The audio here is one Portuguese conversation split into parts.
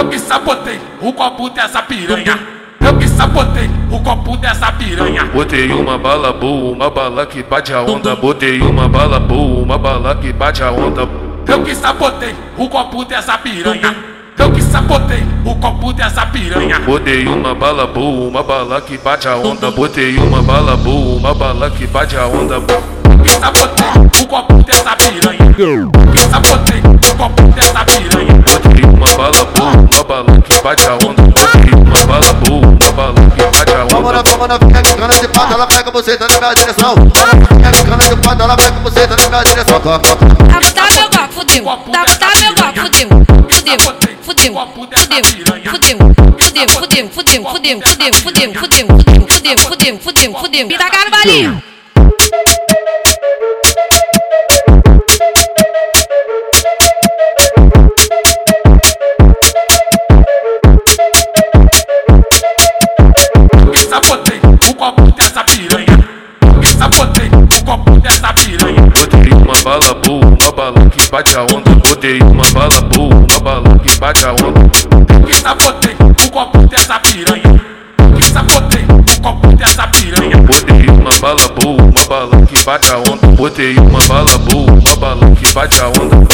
Eu que sabotei o copo dessa piranha. Eu que sabotei o copo dessa piranha. Botei uma bala boa, uma bala que bate a onda. Botei uma bala boa, uma bala que bate a onda. Eu que sabotei o copo dessa piranha. Eu que sabotei o copo dessa piranha. Botei uma bala boa, uma bala que bate a onda. Botei uma bala boa, uma bala que bate a onda. Eu que sabotei o copo dessa piranha. Eu que sabotei o copo dessa piranha. Botei uma bala boa, bate a onda. Uma bala boa, uma bala que bate a Vamos na, onda. vamos na, fica quicando de pato, ela pega você, tá na minha direção. Fica quicando de pato, ela pega você, tá na minha direção. Tá, tá meu copo, fudeu. Tá, tá meu copo, fudeu. Fudeu, fudeu, fudeu, fudeu, fudeu, fudeu, fudeu, fudeu, fudeu, fudeu, fudeu, fudeu, fudeu, fudeu, fudeu, fudeu. Me tacaram no balinho. Eu que bala que bate a onda. Botei uma bala boa, uma bala que bate a onda. Que sabotei o copo dessa piranha. Que sabotei o copo dessa piranha. Botei uma bala boa, uma bala que bate a onda. Botei uma bala boa, uma bala que bate a onda.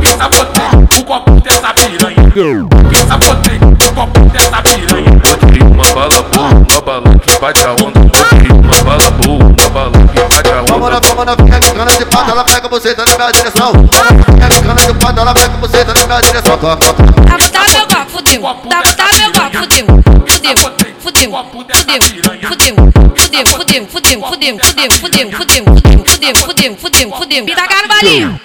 Que sabotei o copo dessa piranha. Que sabotei o copo dessa piranha. Botei uma bala boa, uma bala que bate a onda. Botei uma bala boa, uma bala que bate a Vamos na, onda. vamos na, ela pega você, tá na minha direção. Fica quicando de pato, ela pega você, tá na minha direção. Tá, tá meu copo, fudeu. Tá, tá meu copo, fudeu. Fudeu, fudeu, fudeu, fudeu, fudeu, fudeu, fudeu, fudeu, fudeu, fudeu, fudeu, fudeu, fudeu, fudeu, fudeu, fudeu. Me tacaram no balinho.